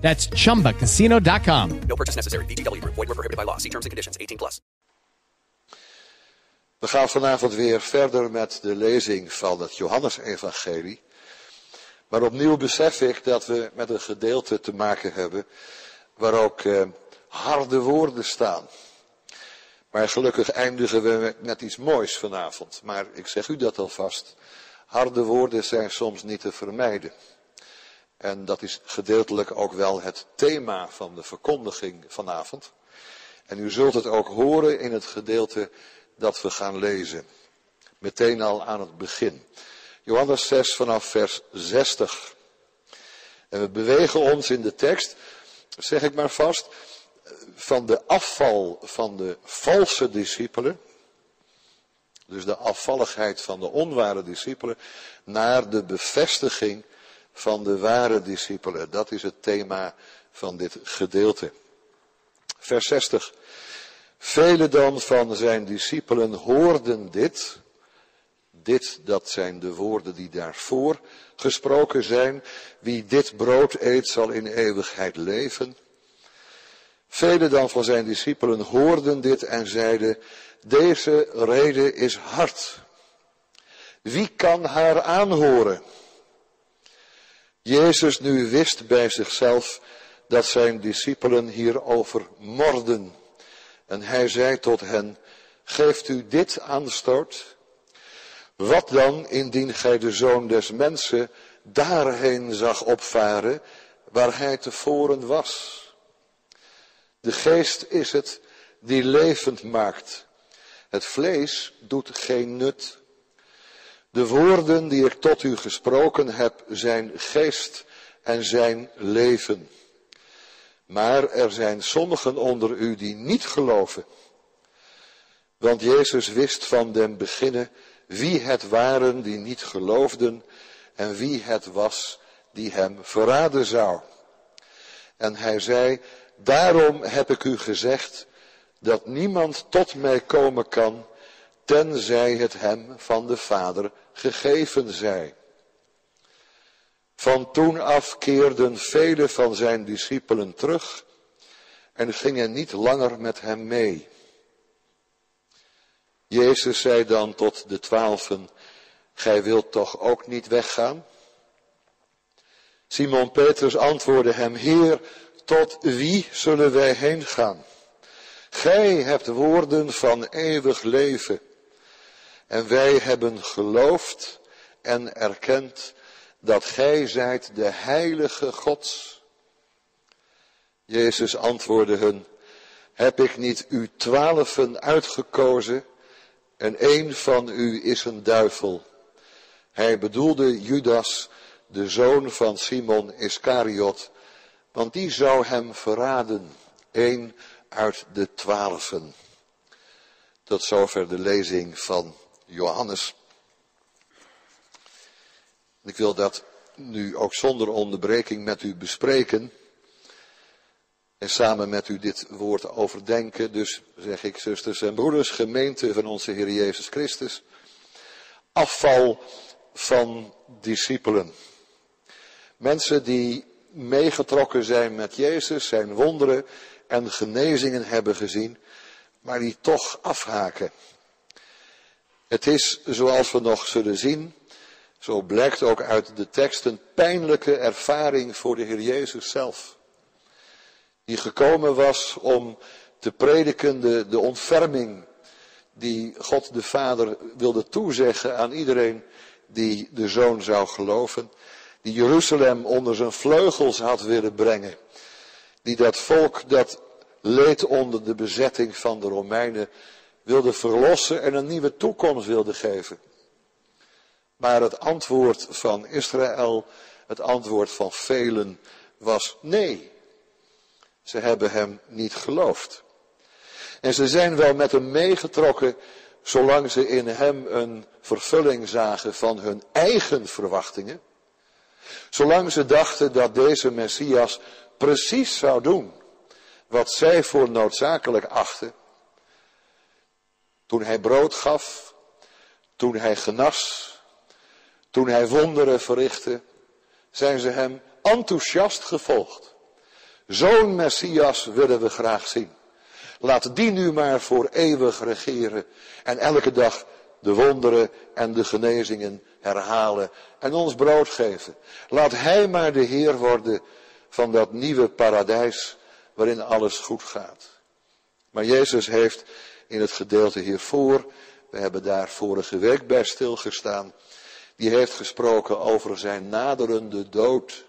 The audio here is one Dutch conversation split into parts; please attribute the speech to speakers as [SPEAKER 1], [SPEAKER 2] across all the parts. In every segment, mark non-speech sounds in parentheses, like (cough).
[SPEAKER 1] That's chumbacasino.com.
[SPEAKER 2] No purchase necessary. VGW Group. Void were prohibited by law. See terms and conditions. 18 plus.
[SPEAKER 3] We gaan vanavond weer verder met de lezing van het Johannesevangelie. Maar opnieuw besef ik dat we met een gedeelte te maken hebben waar ook eh, harde woorden staan. Maar gelukkig eindigen we met iets moois vanavond. Maar ik zeg u dat alvast. Harde woorden zijn soms niet te vermijden. En dat is gedeeltelijk ook wel het thema van de verkondiging vanavond. En u zult het ook horen in het gedeelte dat we gaan lezen. Meteen al aan het begin. Johannes 6 vanaf vers 60. En we bewegen ons in de tekst, zeg ik maar vast, van de afval van de valse discipelen. Dus de afvalligheid van de onware discipelen. Naar de bevestiging van de ware discipelen. Dat is het thema van dit gedeelte. Vers 60. Velen dan van zijn discipelen hoorden dit. Dit, dat zijn de woorden die daarvoor gesproken zijn. Wie dit brood eet, zal in eeuwigheid leven. Velen dan van zijn discipelen hoorden dit en zeiden, deze reden is hard. Wie kan haar aanhoren? Jezus nu wist bij zichzelf dat zijn discipelen hierover morden. En hij zei tot hen, geeft u dit aanstoot? Wat dan indien gij de zoon des mensen daarheen zag opvaren waar hij tevoren was? De geest is het die levend maakt. Het vlees doet geen nut. De woorden die ik tot u gesproken heb zijn geest en zijn leven. Maar er zijn sommigen onder u die niet geloven. Want Jezus wist van den beginnen wie het waren die niet geloofden en wie het was die hem verraden zou. En hij zei, daarom heb ik u gezegd dat niemand tot mij komen kan, tenzij het hem van de Vader gegeven zij. Van toen af keerden vele van zijn discipelen terug en gingen niet langer met hem mee. Jezus zei dan tot de twaalfen, gij wilt toch ook niet weggaan? Simon Petrus antwoordde hem, Heer, tot wie zullen wij heen gaan? Gij hebt woorden van eeuwig leven. En wij hebben geloofd en erkend dat gij zijt de heilige Gods. Jezus antwoordde hun, heb ik niet u twaalfen uitgekozen en een van u is een duivel. Hij bedoelde Judas, de zoon van Simon Iscariot, want die zou hem verraden, een uit de twaalfen. Tot zover de lezing van Johannes. Ik wil dat nu ook zonder onderbreking met u bespreken. En samen met u dit woord overdenken. Dus zeg ik, zusters en broeders, gemeente van onze Heer Jezus Christus. Afval van discipelen. Mensen die meegetrokken zijn met Jezus, zijn wonderen en genezingen hebben gezien, maar die toch afhaken. Het is, zoals we nog zullen zien, zo blijkt ook uit de tekst, een pijnlijke ervaring voor de Heer Jezus zelf. Die gekomen was om te prediken de, de ontferming die God de Vader wilde toezeggen aan iedereen die de Zoon zou geloven. Die Jeruzalem onder zijn vleugels had willen brengen. Die dat volk dat leed onder de bezetting van de Romeinen wilde verlossen en een nieuwe toekomst wilde geven. Maar het antwoord van Israël, het antwoord van velen was nee. Ze hebben hem niet geloofd. En ze zijn wel met hem meegetrokken zolang ze in hem een vervulling zagen van hun eigen verwachtingen. Zolang ze dachten dat deze Messias precies zou doen wat zij voor noodzakelijk achten. Toen hij brood gaf, toen hij genas, toen hij wonderen verrichtte, zijn ze hem enthousiast gevolgd. Zo'n Messias willen we graag zien. Laat die nu maar voor eeuwig regeren en elke dag de wonderen en de genezingen herhalen en ons brood geven. Laat Hij maar de Heer worden van dat nieuwe paradijs waarin alles goed gaat. Maar Jezus heeft in het gedeelte hiervoor, we hebben daar vorige week bij stilgestaan, die heeft gesproken over zijn naderende dood.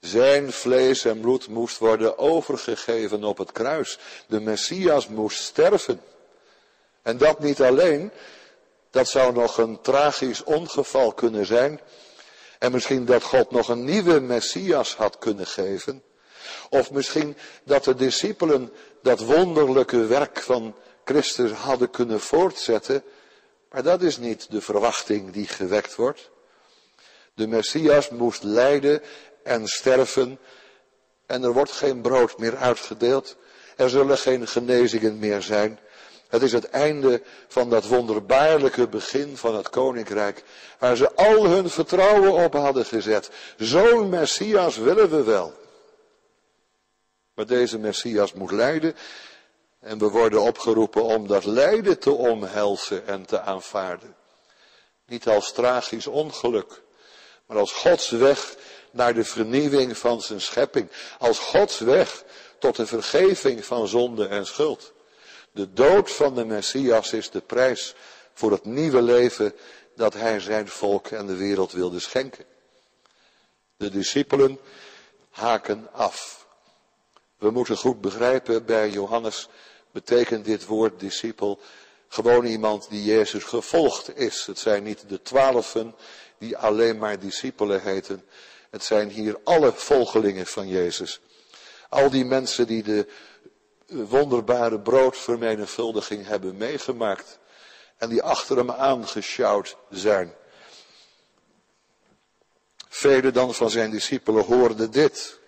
[SPEAKER 3] Zijn vlees en bloed moest worden overgegeven op het kruis. De Messias moest sterven. En dat niet alleen, dat zou nog een tragisch ongeval kunnen zijn. En misschien dat God nog een nieuwe Messias had kunnen geven. Of misschien dat de discipelen dat wonderlijke werk van Christus hadden kunnen voortzetten. Maar dat is niet de verwachting die gewekt wordt. De Messias moest lijden en sterven. En er wordt geen brood meer uitgedeeld. Er zullen geen genezingen meer zijn. Het is het einde van dat wonderbaarlijke begin van het koninkrijk, waar ze al hun vertrouwen op hadden gezet. Zo'n Messias willen we wel. Maar deze Messias moet lijden en we worden opgeroepen om dat lijden te omhelzen en te aanvaarden. Niet als tragisch ongeluk, maar als Gods weg naar de vernieuwing van zijn schepping. Als Gods weg tot de vergeving van zonde en schuld. De dood van de Messias is de prijs voor het nieuwe leven dat hij zijn volk en de wereld wilde schenken. De discipelen haken af. We moeten goed begrijpen, bij Johannes betekent dit woord discipel gewoon iemand die Jezus gevolgd is. Het zijn niet de twaalfen die alleen maar discipelen heten. Het zijn hier alle volgelingen van Jezus. Al die mensen die de wonderbare broodvermenigvuldiging hebben meegemaakt. En die achter hem aangeschouwd zijn. Velen dan van zijn discipelen hoorden dit.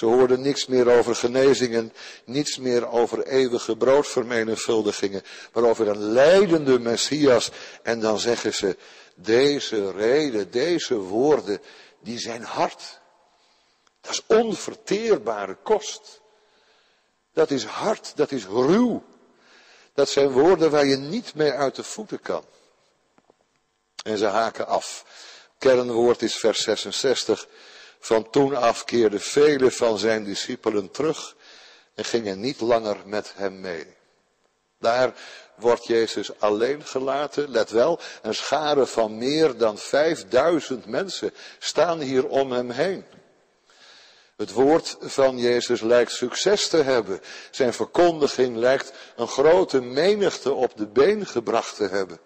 [SPEAKER 3] Ze hoorden niks meer over genezingen, niets meer over eeuwige broodvermenigvuldigingen, maar over een leidende Messias. En dan zeggen ze, deze reden, deze woorden, die zijn hard. Dat is onverteerbare kost. Dat is hard, dat is ruw. Dat zijn woorden waar je niet mee uit de voeten kan. En ze haken af. Kernwoord is vers 66. Van toen af keerden vele van zijn discipelen terug en gingen niet langer met hem mee. Daar wordt Jezus alleen gelaten. Let wel, een schare van meer dan vijfduizend mensen staan hier om hem heen. Het woord van Jezus lijkt succes te hebben. Zijn verkondiging lijkt een grote menigte op de been gebracht te hebben.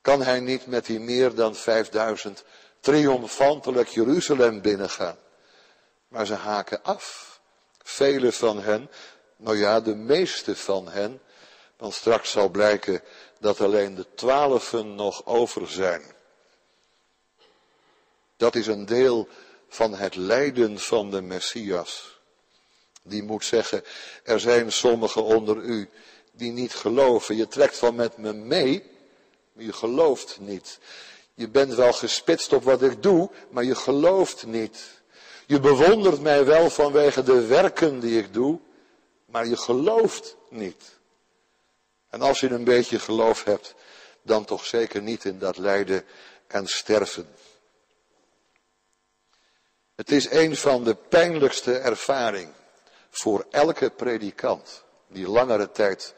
[SPEAKER 3] Kan hij niet met die meer dan vijfduizend triomfantelijk Jeruzalem binnengaan? Maar ze haken af. Vele van hen, nou ja, de meeste van hen, want straks zal blijken dat alleen de twaalfen nog over zijn. Dat is een deel van het lijden van de Messias. Die moet zeggen, er zijn sommigen onder u die niet geloven. Je trekt wel met me mee, maar je gelooft niet. Je bent wel gespitst op wat ik doe, maar je gelooft niet. Je bewondert mij wel vanwege de werken die ik doe, maar je gelooft niet. En als je een beetje geloof hebt, dan toch zeker niet in dat lijden en sterven. Het is een van de pijnlijkste ervaringen voor elke predikant die langere tijd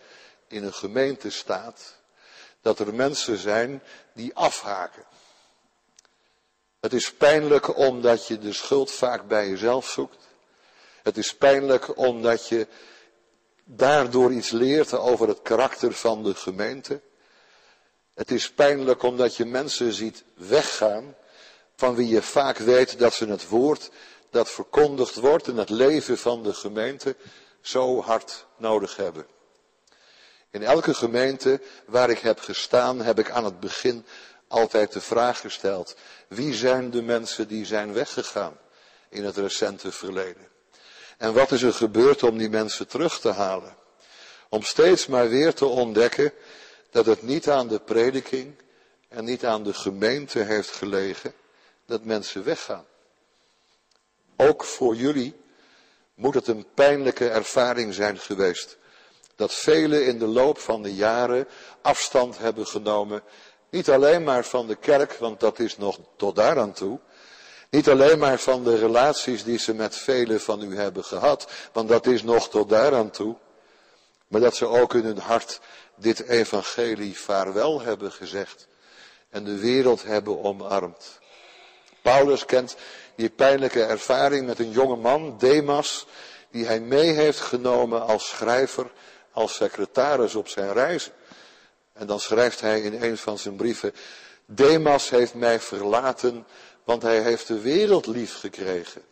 [SPEAKER 3] in een gemeente staat, dat er mensen zijn die afhaken. Het is pijnlijk omdat je de schuld vaak bij jezelf zoekt. Het is pijnlijk omdat je daardoor iets leert over het karakter van de gemeente. Het is pijnlijk omdat je mensen ziet weggaan van wie je vaak weet dat ze het woord dat verkondigd wordt in het leven van de gemeente zo hard nodig hebben. In elke gemeente waar ik heb gestaan, heb ik aan het begin altijd de vraag gesteld: wie zijn de mensen die zijn weggegaan in het recente verleden? En wat is er gebeurd om die mensen terug te halen? Om steeds maar weer te ontdekken dat het niet aan de prediking en niet aan de gemeente heeft gelegen dat mensen weggaan. Ook voor jullie moet het een pijnlijke ervaring zijn geweest. Dat velen in de loop van de jaren afstand hebben genomen. Niet alleen maar van de kerk, want dat is nog tot daaraan toe. Niet alleen maar van de relaties die ze met velen van u hebben gehad, want dat is nog tot daaraan toe. Maar dat ze ook in hun hart dit evangelie vaarwel hebben gezegd en de wereld hebben omarmd. Paulus kent die pijnlijke ervaring met een jonge man, Demas, die hij mee heeft genomen als schrijver, als secretaris op zijn reizen. En dan schrijft hij in een van zijn brieven, Demas heeft mij verlaten, want hij heeft de wereld lief gekregen.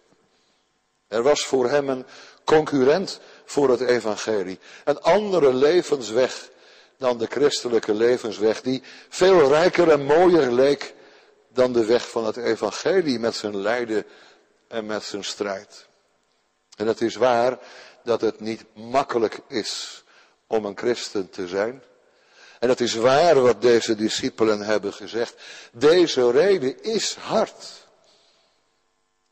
[SPEAKER 3] Er was voor hem een concurrent voor het evangelie, een andere levensweg dan de christelijke levensweg, die veel rijker en mooier leek dan de weg van het evangelie met zijn lijden en met zijn strijd. En het is waar dat het niet makkelijk is om een christen te zijn. En het is waar wat deze discipelen hebben gezegd. Deze reden is hard.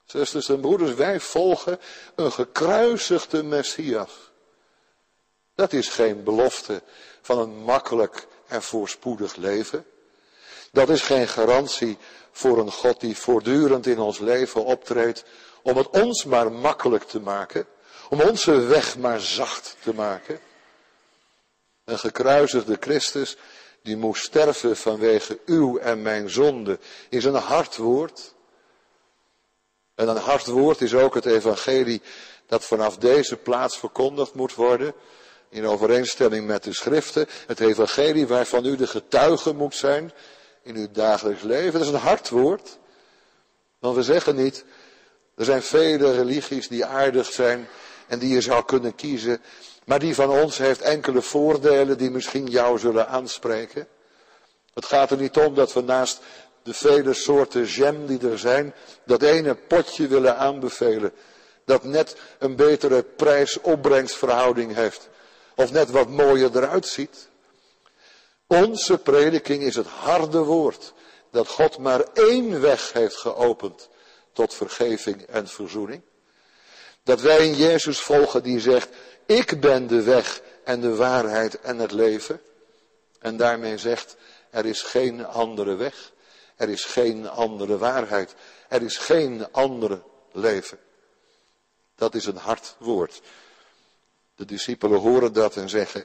[SPEAKER 3] Zusters en broeders, wij volgen een gekruisigde Messias. Dat is geen belofte van een makkelijk en voorspoedig leven. Dat is geen garantie voor een God die voortdurend in ons leven optreedt om het ons maar makkelijk te maken, om onze weg maar zacht te maken. Een gekruisigde Christus die moest sterven vanwege uw en mijn zonde is een hard woord. En een hard woord is ook het evangelie dat vanaf deze plaats verkondigd moet worden in overeenstemming met de schriften, het evangelie waarvan u de getuige moet zijn in uw dagelijks leven. Dat is een hard woord. Want we zeggen niet, er zijn vele religies die aardig zijn en die je zou kunnen kiezen, maar die van ons heeft enkele voordelen die misschien jou zullen aanspreken. Het gaat er niet om dat we naast de vele soorten jam die er zijn, dat ene potje willen aanbevelen, dat net een betere prijs-opbrengstverhouding heeft. Of net wat mooier eruit ziet. Onze prediking is het harde woord. Dat God maar één weg heeft geopend tot vergeving en verzoening. Dat wij in Jezus volgen die zegt, ik ben de weg en de waarheid en het leven. En daarmee zegt, er is geen andere weg. Er is geen andere waarheid. Er is geen andere leven. Dat is een hard woord. De discipelen horen dat en zeggen,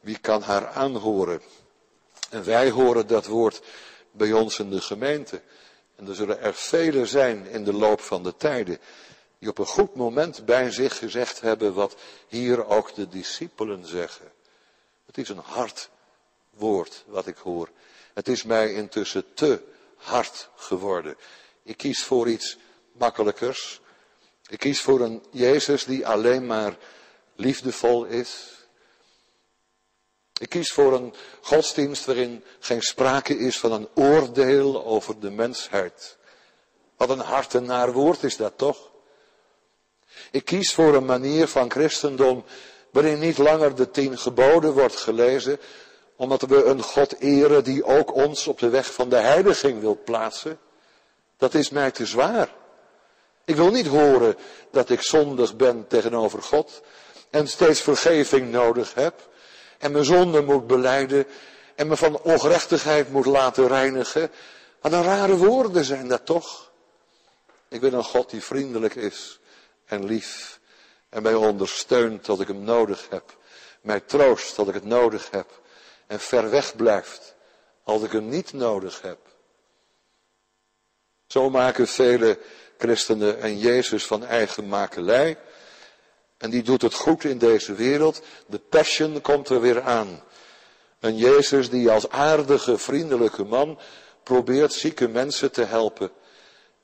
[SPEAKER 3] wie kan haar aanhoren? En wij horen dat woord bij ons in de gemeente. En er zullen er velen zijn in de loop van de tijden die op een goed moment bij zich gezegd hebben wat hier ook de discipelen zeggen. Het is een hard woord wat ik hoor. Het is mij intussen te hard geworden. Ik kies voor iets makkelijkers. Ik kies voor een Jezus die alleen maar liefdevol is. Ik kies voor een godsdienst waarin geen sprake is van een oordeel over de mensheid. Wat een hart en naar woord is dat toch? Ik kies voor een manier van christendom waarin niet langer de tien geboden wordt gelezen, omdat we een God eren die ook ons op de weg van de heiliging wil plaatsen. Dat is mij te zwaar. Ik wil niet horen dat ik zondig ben tegenover God en steeds vergeving nodig heb en mijn zonde moet beleiden en me van ongerechtigheid moet laten reinigen. Wat een rare woorden zijn dat toch? Ik wil een God die vriendelijk is en lief en mij ondersteunt dat ik hem nodig heb. Mij troost dat ik het nodig heb en ver weg blijft als ik hem niet nodig heb. Zo maken vele christenen en Jezus van eigen makelij. En die doet het goed in deze wereld. De passion komt er weer aan. Een Jezus die als aardige, vriendelijke man probeert zieke mensen te helpen.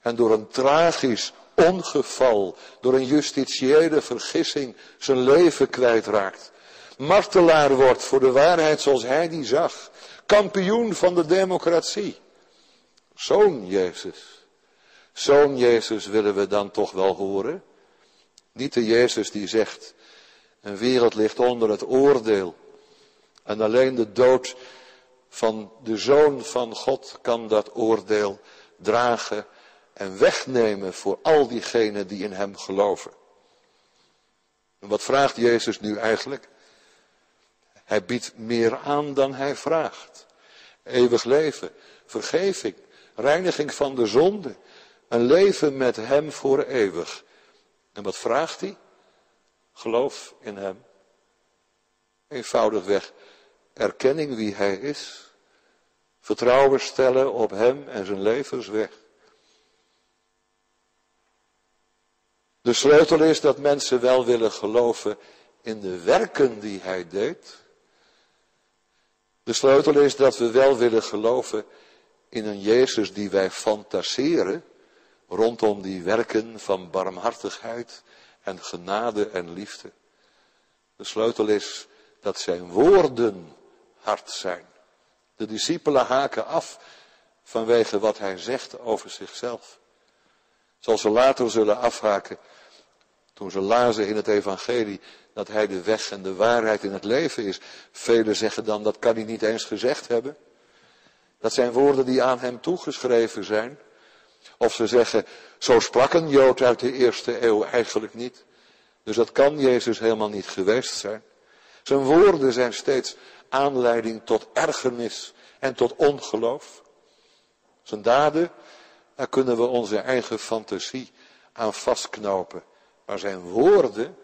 [SPEAKER 3] En door een tragisch, ongeval, door een justitiële vergissing zijn leven kwijtraakt. Martelaar wordt voor de waarheid zoals hij die zag. Kampioen van de democratie. Zoon Jezus. Zoon Jezus willen we dan toch wel horen. Niet de Jezus die zegt, een wereld ligt onder het oordeel. En alleen de dood van de Zoon van God kan dat oordeel dragen en wegnemen voor al diegenen die in Hem geloven. En wat vraagt Jezus nu eigenlijk? Hij biedt meer aan dan Hij vraagt. Eeuwig leven, vergeving, reiniging van de zonde, een leven met Hem voor eeuwig. En wat vraagt Hij? Geloof in Hem. Eenvoudigweg erkenning wie Hij is. Vertrouwen stellen op Hem en zijn levensweg. De sleutel is dat mensen wel willen geloven in de werken die Hij deed. De sleutel is dat we wel willen geloven in een Jezus die wij fantaseren rondom die werken van barmhartigheid en genade en liefde. De sleutel is dat zijn woorden hard zijn. De discipelen haken af vanwege wat hij zegt over zichzelf. Zoals ze later zullen afhaken toen ze lazen in het evangelie dat hij de weg en de waarheid in het leven is. Velen zeggen dan dat kan hij niet eens gezegd hebben. Dat zijn woorden die aan hem toegeschreven zijn. Of ze zeggen, zo sprak een Jood uit de eerste eeuw eigenlijk niet. Dus dat kan Jezus helemaal niet geweest zijn. Zijn woorden zijn steeds aanleiding tot ergernis en tot ongeloof. Zijn daden, daar kunnen we onze eigen fantasie aan vastknopen. Maar zijn woorden,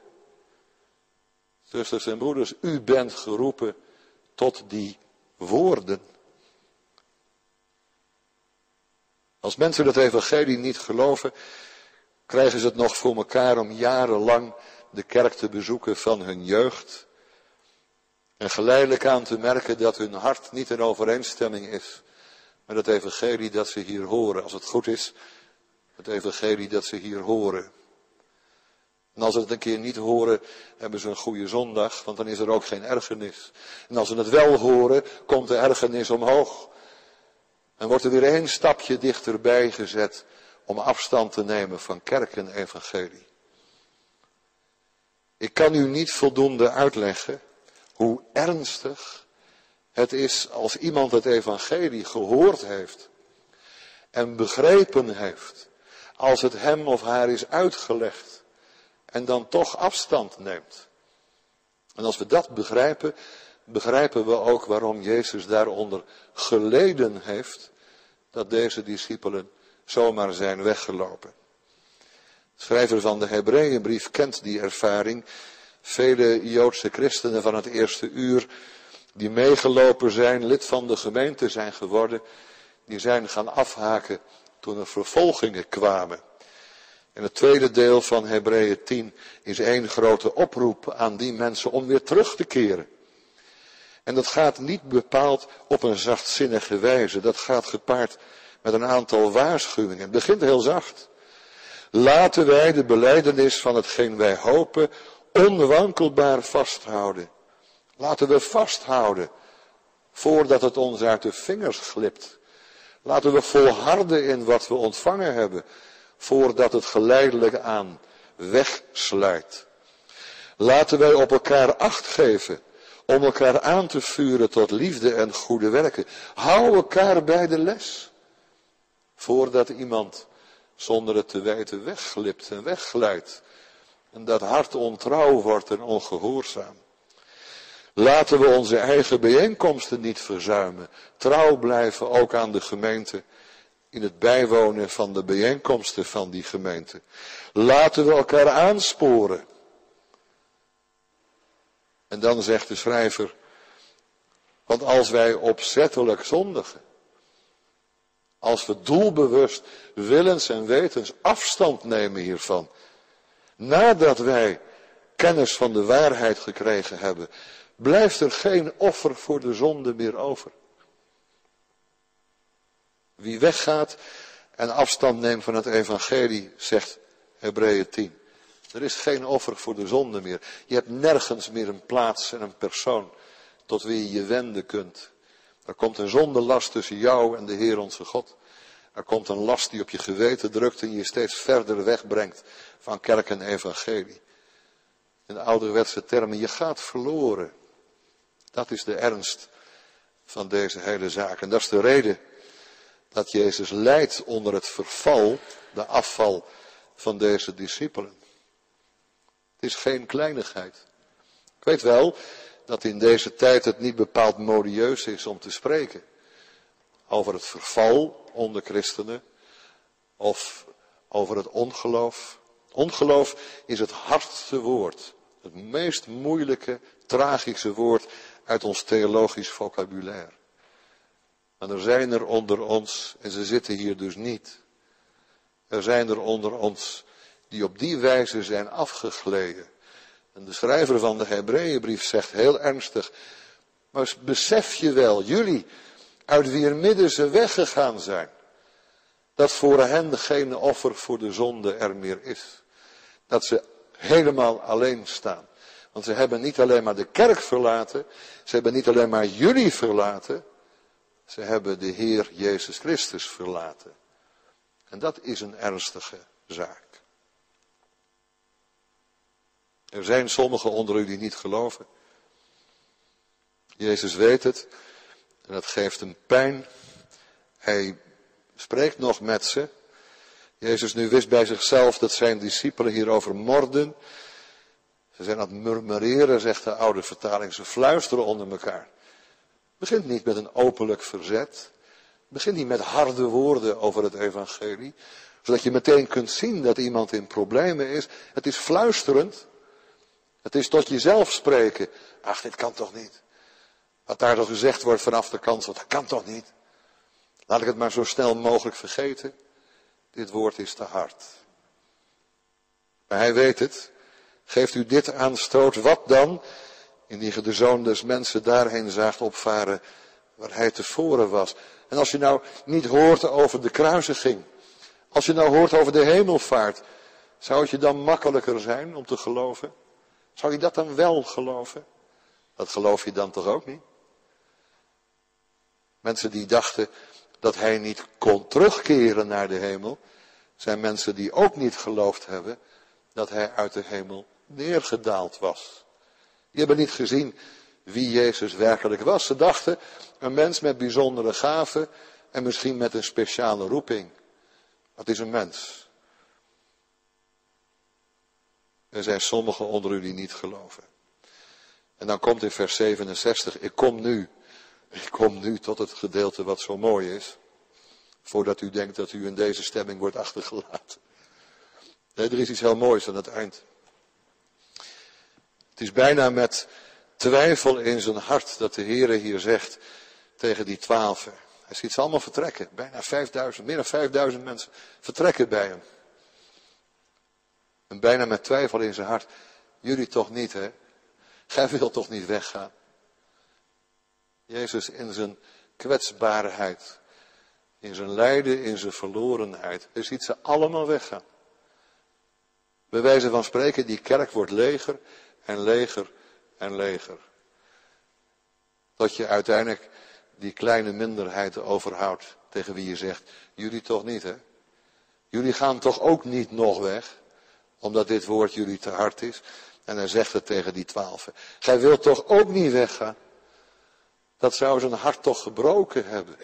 [SPEAKER 3] zusters en broeders, u bent geroepen tot die woorden. Als mensen het evangelie niet geloven, krijgen ze het nog voor elkaar om jarenlang de kerk te bezoeken van hun jeugd. En geleidelijk aan te merken dat hun hart niet in overeenstemming is met het evangelie dat ze hier horen. Als het goed is, het evangelie dat ze hier horen. En als ze het een keer niet horen, hebben ze een goede zondag, want dan is er ook geen ergernis. En als ze het wel horen, komt de ergernis omhoog. En wordt er weer één stapje dichterbij gezet om afstand te nemen van kerk en evangelie. Ik kan u niet voldoende uitleggen hoe ernstig het is als iemand het evangelie gehoord heeft en begrepen heeft, als het hem of haar is uitgelegd en dan toch afstand neemt. En als we dat begrijpen, begrijpen we ook waarom Jezus daaronder geleden heeft dat deze discipelen zomaar zijn weggelopen. De schrijver van de Hebreeënbrief kent die ervaring. Vele Joodse christenen van het eerste uur die meegelopen zijn, lid van de gemeente zijn geworden, die zijn gaan afhaken toen er vervolgingen kwamen. En het tweede deel van Hebreeën 10 is één grote oproep aan die mensen om weer terug te keren. En dat gaat niet bepaald op een zachtzinnige wijze. Dat gaat gepaard met een aantal waarschuwingen. Het begint heel zacht. Laten wij de beleidenis van hetgeen wij hopen onwankelbaar vasthouden. Laten we vasthouden voordat het ons uit de vingers glipt. Laten we volharden in wat we ontvangen hebben voordat het geleidelijk aan wegsluit. Laten wij op elkaar acht geven om elkaar aan te vuren tot liefde en goede werken. Hou elkaar bij de les. Voordat iemand zonder het te weten wegglipt en wegglijdt. En dat hart ontrouw wordt en ongehoorzaam. Laten we onze eigen bijeenkomsten niet verzuimen. Trouw blijven ook aan de gemeente in het bijwonen van de bijeenkomsten van die gemeente. Laten we elkaar aansporen. En dan zegt de schrijver, want als wij opzettelijk zondigen, als we doelbewust willens en wetens afstand nemen hiervan, nadat wij kennis van de waarheid gekregen hebben, blijft er geen offer voor de zonde meer over. Wie weggaat en afstand neemt van het evangelie, zegt Hebreeën 10. Er is geen offer voor de zonde meer. Je hebt nergens meer een plaats en een persoon tot wie je je wenden kunt. Er komt een zondelast tussen jou en de Heer onze God. Er komt een last die op je geweten drukt en je steeds verder wegbrengt van kerk en evangelie. In de ouderwetse termen, je gaat verloren. Dat is de ernst van deze hele zaak. En dat is de reden dat Jezus lijdt onder het verval, de afval van deze discipelen. Het is geen kleinigheid. Ik weet wel dat in deze tijd het niet bepaald modieus is om te spreken over het verval onder christenen of over het ongeloof. Ongeloof is het hardste woord, het meest moeilijke, tragische woord uit ons theologisch vocabulaire. Er zijn er onder ons, en ze zitten hier dus niet, er zijn er onder ons die op die wijze zijn afgegleden. En de schrijver van de Hebreeënbrief zegt heel ernstig, maar besef je wel, jullie, uit wier midden ze weggegaan zijn, dat voor hen geen offer voor de zonde er meer is. Dat ze helemaal alleen staan. Want ze hebben niet alleen maar de kerk verlaten, ze hebben niet alleen maar jullie verlaten, ze hebben de Heer Jezus Christus verlaten. En dat is een ernstige zaak. Er zijn sommigen onder u die niet geloven. Jezus weet het en dat geeft hem pijn. Hij spreekt nog met ze. Jezus nu wist bij zichzelf dat zijn discipelen hierover morden. Ze zijn aan het murmureren, zegt de oude vertaling. Ze fluisteren onder elkaar. Begint niet met een openlijk verzet. Begint niet met harde woorden over het evangelie. Zodat je meteen kunt zien dat iemand in problemen is. Het is fluisterend. Het is tot jezelf spreken. Ach, dit kan toch niet. Wat daar toch gezegd wordt vanaf de kant, dat kan toch niet. Laat ik het maar zo snel mogelijk vergeten. Dit woord is te hard. Maar hij weet het. Geeft u dit aanstoot, wat dan? Indien je de zoon des mensen daarheen zaagt opvaren waar hij tevoren was. En als je nou niet hoort over de kruisiging. Als je nou hoort over de hemelvaart. Zou het je dan makkelijker zijn om te geloven? Zou je dat dan wel geloven? Dat geloof je dan toch ook niet? Mensen die dachten dat hij niet kon terugkeren naar de hemel, zijn mensen die ook niet geloofd hebben dat hij uit de hemel neergedaald was. Die hebben niet gezien wie Jezus werkelijk was. Ze dachten een mens met bijzondere gaven en misschien met een speciale roeping. Dat is een mens. Er zijn sommigen onder u die niet geloven. En dan komt in vers 67, ik kom nu, ik kom nu tot het gedeelte wat zo mooi is. Voordat u denkt dat u in deze stemming wordt achtergelaten. Nee, er is iets heel moois aan het eind. Het is bijna met twijfel in zijn hart dat de Heere hier zegt tegen die twaalfen. Hij ziet ze allemaal vertrekken. Bijna 5000, meer dan 5000 mensen vertrekken bij hem. En bijna met twijfel in zijn hart. Jullie toch niet, hè? Gij wilt toch niet weggaan? Jezus in zijn kwetsbaarheid, in zijn lijden, in zijn verlorenheid. Hij ziet ze allemaal weggaan. Bij wijze van spreken, die kerk wordt leger en leger en leger. Tot je uiteindelijk die kleine minderheid overhoudt tegen wie je zegt, jullie toch niet hè? Jullie gaan toch ook niet nog weg, omdat dit woord jullie te hard is. En hij zegt het tegen die twaalfen. Gij wilt toch ook niet weggaan? Dat zou zijn hart toch gebroken hebben.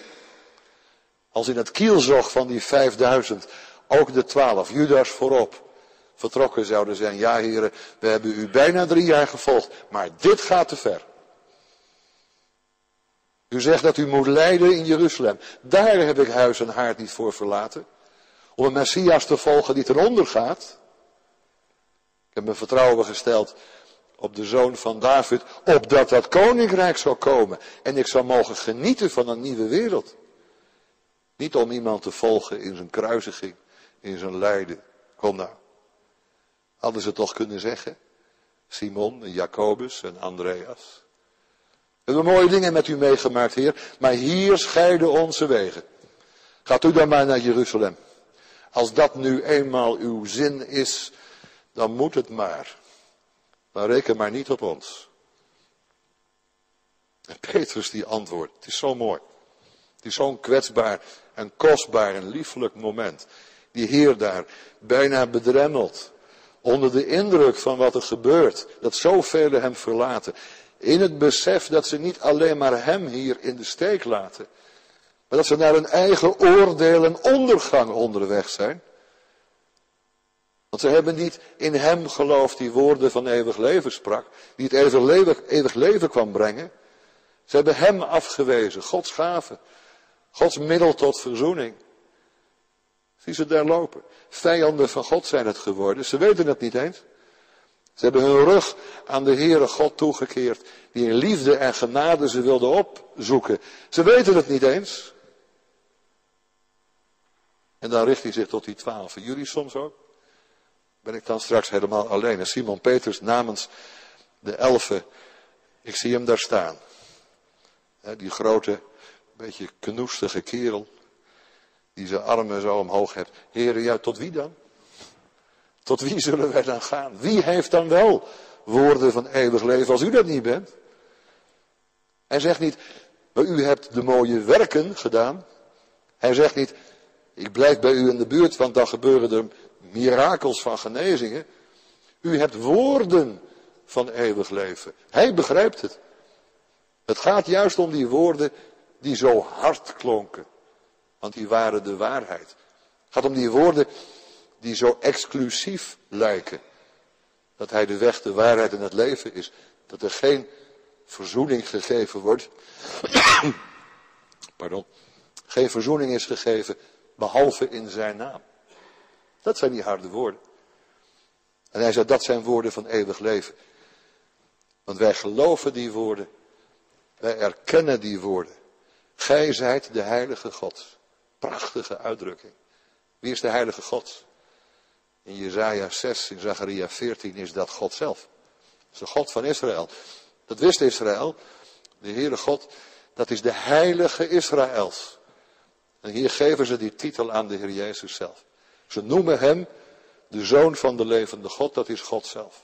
[SPEAKER 3] Als in het kielzog van die vijfduizend ook de twaalf, Judas voorop, vertrokken zouden zijn. Ja, heren, we hebben u bijna drie jaar gevolgd, maar dit gaat te ver. U zegt dat u moet lijden in Jeruzalem. Daar heb ik huis en haard niet voor verlaten. Om een Messias te volgen die eronder gaat. Ik heb mijn vertrouwen gesteld op de zoon van David, opdat dat koninkrijk zou komen en ik zou mogen genieten van een nieuwe wereld. Niet om iemand te volgen in zijn kruisiging, in zijn lijden. Kom nou. Hadden ze toch kunnen zeggen? Simon en Jacobus en Andreas. We hebben mooie dingen met u meegemaakt, Heer, maar hier scheiden onze wegen. Gaat u dan maar naar Jeruzalem. Als dat nu eenmaal uw zin is, dan moet het maar. Maar reken maar niet op ons. En Petrus die antwoordt, het is zo mooi. Het is zo'n kwetsbaar en kostbaar en liefelijk moment. Die Heer daar bijna bedremmeld. Onder de indruk van wat er gebeurt. Dat zoveel hem verlaten. In het besef dat ze niet alleen maar hem hier in de steek laten. Maar dat ze naar hun eigen oordeel en ondergang onderweg zijn. Want ze hebben niet in hem geloofd die woorden van eeuwig leven sprak. Die het eeuwig leven, eeuwig leven kwam brengen. Ze hebben hem afgewezen. Gods gave. Gods middel tot verzoening. Zie ze daar lopen. Vijanden van God zijn het geworden. Ze weten het niet eens. Ze hebben hun rug aan de Heere God toegekeerd. Die in liefde en genade ze wilden opzoeken. Ze weten het niet eens. En dan richt hij zich tot die twaalf. Jullie soms ook? Ben ik dan straks helemaal alleen? En Simon Peters namens de elfen. Ik zie hem daar staan. Die grote, beetje knoestige kerel. Die zijn armen zo omhoog heeft. Heren, ja, tot wie dan? Tot wie zullen wij dan gaan? Wie heeft dan wel woorden van eeuwig leven als u dat niet bent? Hij zegt niet, maar u hebt de mooie werken gedaan. Hij zegt niet, ik blijf bij u in de buurt, want dan gebeuren er mirakels van genezingen. U hebt woorden van eeuwig leven. Hij begrijpt het. Het gaat juist om die woorden die zo hard klonken. Want die waren de waarheid. Het gaat om die woorden die zo exclusief lijken. Dat hij de weg, de waarheid en het leven is. Dat er geen verzoening gegeven wordt. (coughs) Pardon. Geen verzoening is gegeven behalve in zijn naam. Dat zijn die harde woorden. En hij zei, dat zijn woorden van eeuwig leven. Want wij geloven die woorden. Wij erkennen die woorden. Gij zijt de heilige God. Prachtige uitdrukking. Wie is de heilige God? In Jezaja 6, in Zacharia 14 is dat God zelf. Dat is de God van Israël. Dat wist Israël. De Heere God, dat is de heilige Israëls. En hier geven ze die titel aan de Heer Jezus zelf. Ze noemen hem de zoon van de levende God, dat is God zelf.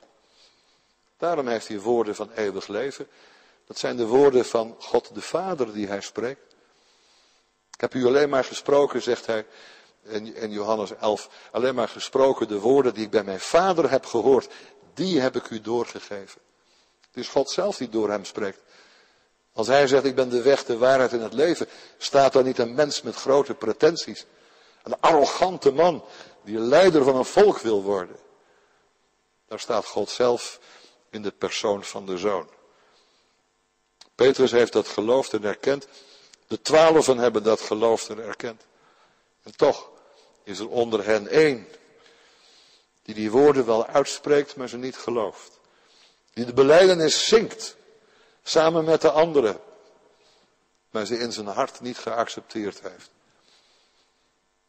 [SPEAKER 3] Daarom heeft hij woorden van eeuwig leven. Dat zijn de woorden van God de Vader die hij spreekt. Ik heb u alleen maar gesproken, zegt hij in Johannes 11, alleen maar gesproken de woorden die ik bij mijn Vader heb gehoord, die heb ik u doorgegeven. Het is God zelf die door hem spreekt. Als hij zegt, ik ben de weg, de waarheid en het leven, staat er niet een mens met grote pretenties. Een arrogante man die leider van een volk wil worden. Daar staat God zelf in de persoon van de zoon. Petrus heeft dat geloofd en erkend. De twaalfen hebben dat geloofd en erkend. En toch is er onder hen één die die woorden wel uitspreekt, maar ze niet gelooft. Die de beleidenis zingt, samen met de anderen, maar ze in zijn hart niet geaccepteerd heeft.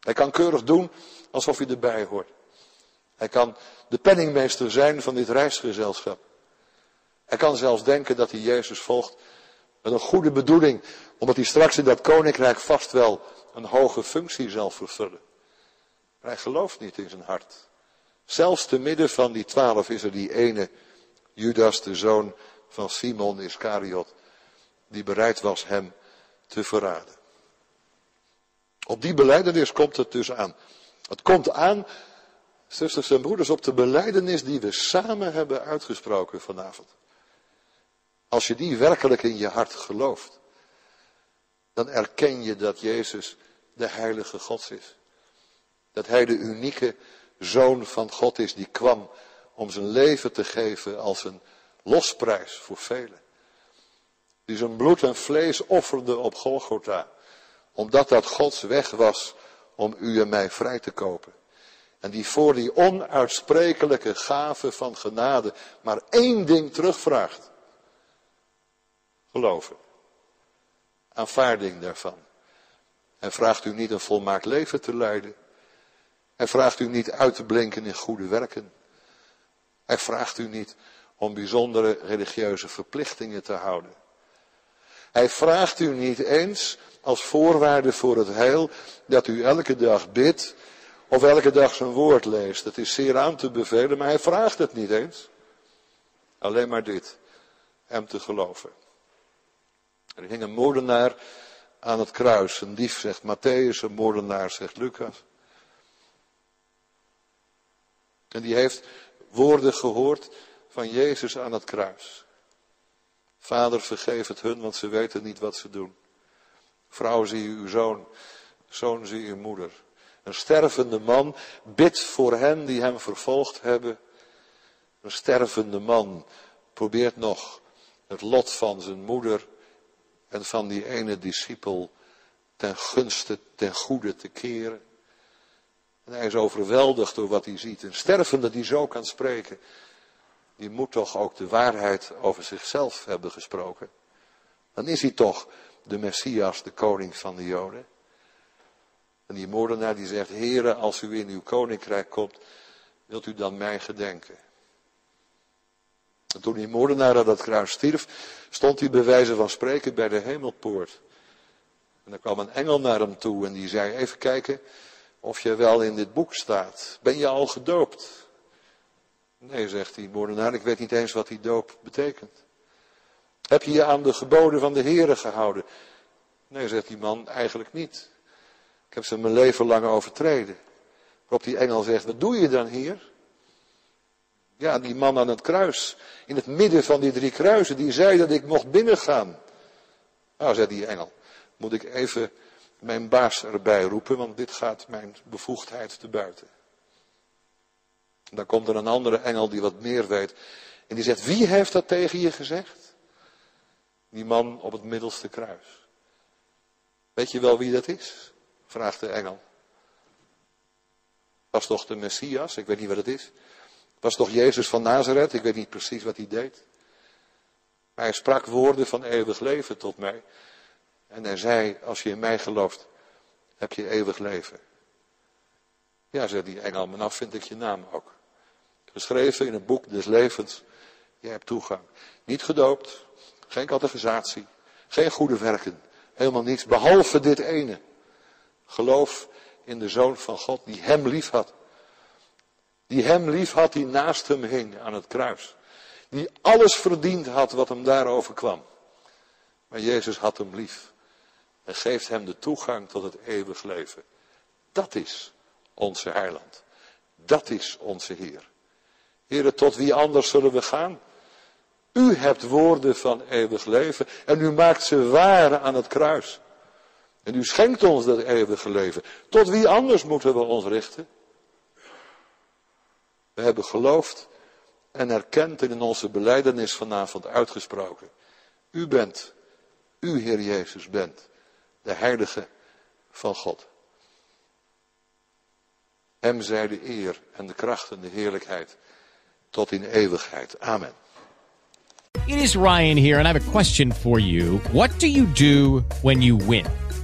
[SPEAKER 3] Hij kan keurig doen alsof hij erbij hoort. Hij kan de penningmeester zijn van dit reisgezelschap. Hij kan zelfs denken dat hij Jezus volgt met een goede bedoeling, omdat hij straks in dat koninkrijk vast wel een hoge functie zal vervullen. Hij gelooft niet in zijn hart. Zelfs te midden van die twaalf is er die ene, Judas, de zoon van Simon Iscariot, die bereid was hem te verraden. Op die beleidenis komt het dus aan. Het komt aan, zusters en broeders, op de beleidenis die we samen hebben uitgesproken vanavond. Als je die werkelijk in je hart gelooft, dan erken je dat Jezus de heilige God is. Dat Hij de unieke zoon van God is die kwam om zijn leven te geven als een losprijs voor velen. Die zijn bloed en vlees offerde op Golgotha omdat dat Gods weg was om u en mij vrij te kopen. En die voor die onuitsprekelijke gave van genade maar één ding terugvraagt. Geloven. Aanvaarding daarvan. En vraagt u niet een volmaakt leven te leiden. Hij vraagt u niet uit te blinken in goede werken. Hij vraagt u niet om bijzondere religieuze verplichtingen te houden. Hij vraagt u niet eens als voorwaarde voor het heil dat u elke dag bidt Of elke dag zijn woord leest. Het is zeer aan te bevelen, maar hij vraagt het niet eens. Alleen maar dit. Hem te geloven. Er hing een moordenaar aan het kruis. Een dief zegt Matthäus, een moordenaar zegt Lucas. En die heeft woorden gehoord van Jezus aan het kruis. Vader, vergeef het hun, want ze weten niet wat ze doen. Vrouw, zie uw zoon. Zoon, zie uw moeder. Een stervende man bidt voor hen die hem vervolgd hebben. Een stervende man probeert nog het lot van zijn moeder en van die ene discipel ten gunste, ten goede te keren. En hij is overweldigd door wat hij ziet. Een stervende die zo kan spreken, die moet toch ook de waarheid over zichzelf hebben gesproken. Dan is hij toch de Messias, de koning van de Joden. En die moordenaar die zegt, Heere, als u in uw koninkrijk komt, wilt u dan mij gedenken? En toen die moordenaar aan dat kruis stierf, stond hij bij wijze van spreken bij de hemelpoort. En er kwam een engel naar hem toe en die zei, even kijken of je wel in dit boek staat. Ben je al gedoopt? Nee, zegt die moordenaar, ik weet niet eens wat die doop betekent. Heb je je aan de geboden van de Heere gehouden? Nee, zegt die man, eigenlijk niet. Ik heb ze mijn leven lang overtreden. Waarop die engel zegt, wat doe je dan hier? Ja, die man aan het kruis, in het midden van die drie kruisen, die zei dat ik mocht binnengaan. Nou, zei die engel, moet ik even mijn baas erbij roepen, want dit gaat mijn bevoegdheid te buiten. dan komt er een andere engel die wat meer weet. En die zegt, wie heeft dat tegen je gezegd? Die man op het middelste kruis. Weet je wel wie dat is? Vraagt de engel. Was toch de Messias? Ik weet niet wat het is. Was toch Jezus van Nazareth? Ik weet niet precies wat hij deed. Maar hij sprak woorden van eeuwig leven tot mij. En hij zei, als je in mij gelooft, heb je eeuwig leven. Ja, zei die engel, maar nou vind ik je naam ook. Geschreven in het boek des levens. Je hebt toegang. Niet gedoopt, geen categorisatie, geen goede werken. Helemaal niets, behalve dit ene. Geloof in de Zoon van God die hem lief had. Die hem lief had, die naast hem hing aan het kruis. Die alles verdiend had wat hem daarover kwam. Maar Jezus had hem lief. En geeft hem de toegang tot het eeuwig leven. Dat is onze heiland. Dat is onze Heer. Heren, tot wie anders zullen we gaan? U hebt woorden van eeuwig leven en u maakt ze waar aan het kruis. En u schenkt ons dat eeuwige leven. Tot wie anders moeten we ons richten? We hebben geloofd en erkend en in onze beleidenis vanavond uitgesproken. U bent, u Heer Jezus bent, de heilige van God. Hem zij de eer en de kracht en de heerlijkheid tot in eeuwigheid. Amen.
[SPEAKER 1] It is Ryan here and I have a question for you. What do you do when you win?